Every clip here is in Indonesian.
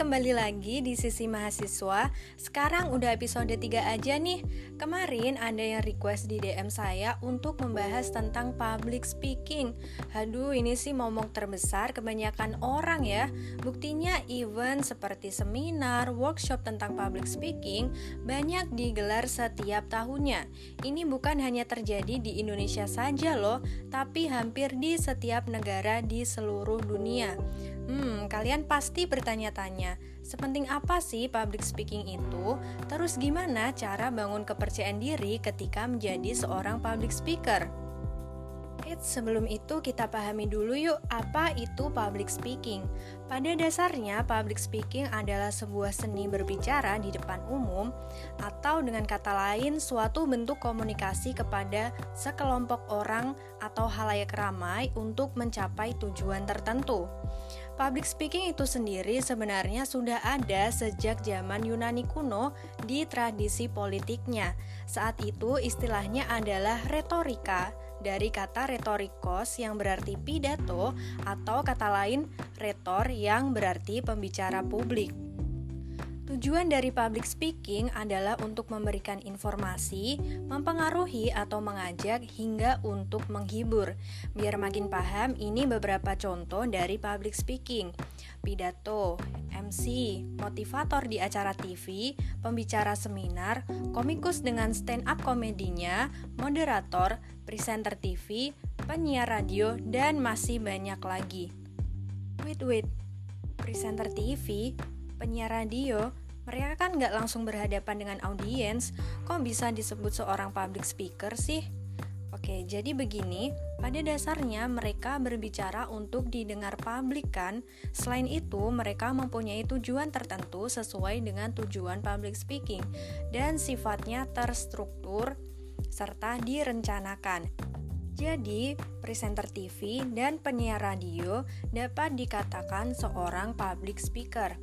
kembali lagi di sisi mahasiswa. Sekarang udah episode 3 aja nih. Kemarin ada yang request di DM saya untuk membahas tentang public speaking. Aduh ini sih momok terbesar kebanyakan orang ya. Buktinya event seperti seminar, workshop tentang public speaking Banyak digelar setiap tahunnya. Ini bukan hanya terjadi di Indonesia saja loh Tapi hampir di setiap negara di seluruh dunia Hmm, kalian pasti bertanya-tanya, sepenting apa sih public speaking itu? Terus gimana cara bangun kepercayaan diri ketika menjadi seorang public speaker? Eits, sebelum itu kita pahami dulu yuk apa itu public speaking. Pada dasarnya, public speaking adalah sebuah seni berbicara di depan umum atau dengan kata lain suatu bentuk komunikasi kepada sekelompok orang atau halayak ramai untuk mencapai tujuan tertentu. Public speaking itu sendiri sebenarnya sudah ada sejak zaman Yunani kuno di tradisi politiknya. Saat itu istilahnya adalah retorika dari kata retorikos yang berarti pidato atau kata lain retor yang berarti pembicara publik. Tujuan dari public speaking adalah untuk memberikan informasi, mempengaruhi atau mengajak hingga untuk menghibur. Biar makin paham, ini beberapa contoh dari public speaking. Pidato, MC, motivator di acara TV, pembicara seminar, komikus dengan stand up komedinya, moderator, presenter TV, penyiar radio, dan masih banyak lagi. Wait, wait, presenter TV, penyiar radio, mereka kan nggak langsung berhadapan dengan audiens, kok bisa disebut seorang public speaker sih? Oke, jadi begini, pada dasarnya mereka berbicara untuk didengar publik kan. Selain itu, mereka mempunyai tujuan tertentu sesuai dengan tujuan public speaking dan sifatnya terstruktur serta direncanakan. Jadi, presenter TV dan penyiar radio dapat dikatakan seorang public speaker.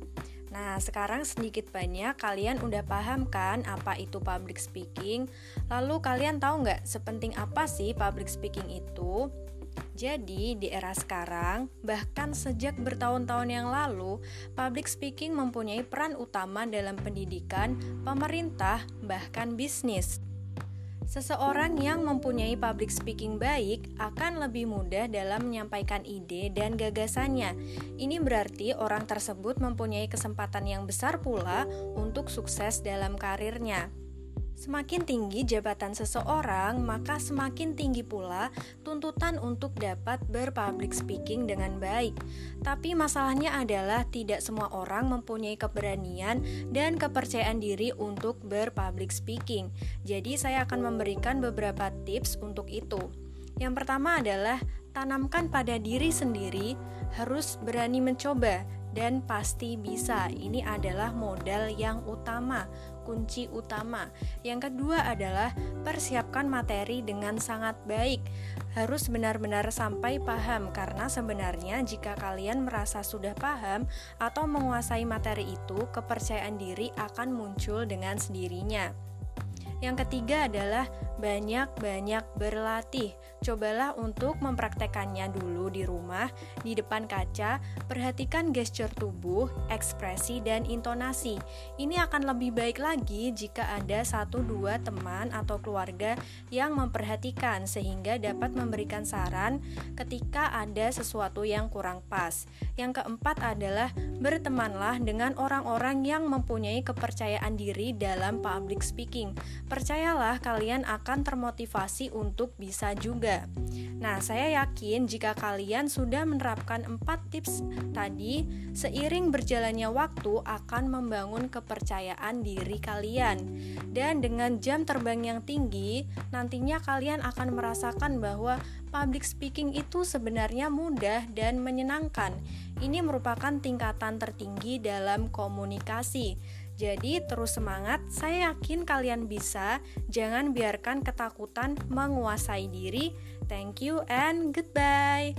Nah, sekarang sedikit banyak kalian udah paham kan apa itu public speaking? Lalu kalian tahu nggak sepenting apa sih public speaking itu? Jadi, di era sekarang, bahkan sejak bertahun-tahun yang lalu, public speaking mempunyai peran utama dalam pendidikan, pemerintah, bahkan bisnis. Seseorang yang mempunyai public speaking baik akan lebih mudah dalam menyampaikan ide dan gagasannya. Ini berarti orang tersebut mempunyai kesempatan yang besar pula untuk sukses dalam karirnya. Semakin tinggi jabatan seseorang, maka semakin tinggi pula tuntutan untuk dapat berpublic speaking dengan baik. Tapi masalahnya adalah tidak semua orang mempunyai keberanian dan kepercayaan diri untuk berpublic speaking. Jadi saya akan memberikan beberapa tips untuk itu. Yang pertama adalah tanamkan pada diri sendiri harus berani mencoba dan pasti bisa. Ini adalah modal yang utama kunci utama. Yang kedua adalah persiapkan materi dengan sangat baik. Harus benar-benar sampai paham karena sebenarnya jika kalian merasa sudah paham atau menguasai materi itu, kepercayaan diri akan muncul dengan sendirinya. Yang ketiga adalah banyak-banyak berlatih. Cobalah untuk mempraktekannya dulu di rumah, di depan kaca, perhatikan gesture tubuh, ekspresi, dan intonasi. Ini akan lebih baik lagi jika ada satu dua teman atau keluarga yang memperhatikan sehingga dapat memberikan saran ketika ada sesuatu yang kurang pas. Yang keempat adalah bertemanlah dengan orang-orang yang mempunyai kepercayaan diri dalam public speaking. Percayalah kalian akan termotivasi untuk bisa juga. Nah, saya yakin jika kalian sudah menerapkan empat tips tadi, seiring berjalannya waktu akan membangun kepercayaan diri kalian. Dan dengan jam terbang yang tinggi, nantinya kalian akan merasakan bahwa public speaking itu sebenarnya mudah dan menyenangkan. Ini merupakan tingkatan tertinggi dalam komunikasi. Jadi terus semangat, saya yakin kalian bisa. Jangan biarkan ketakutan menguasai diri. Thank you and goodbye.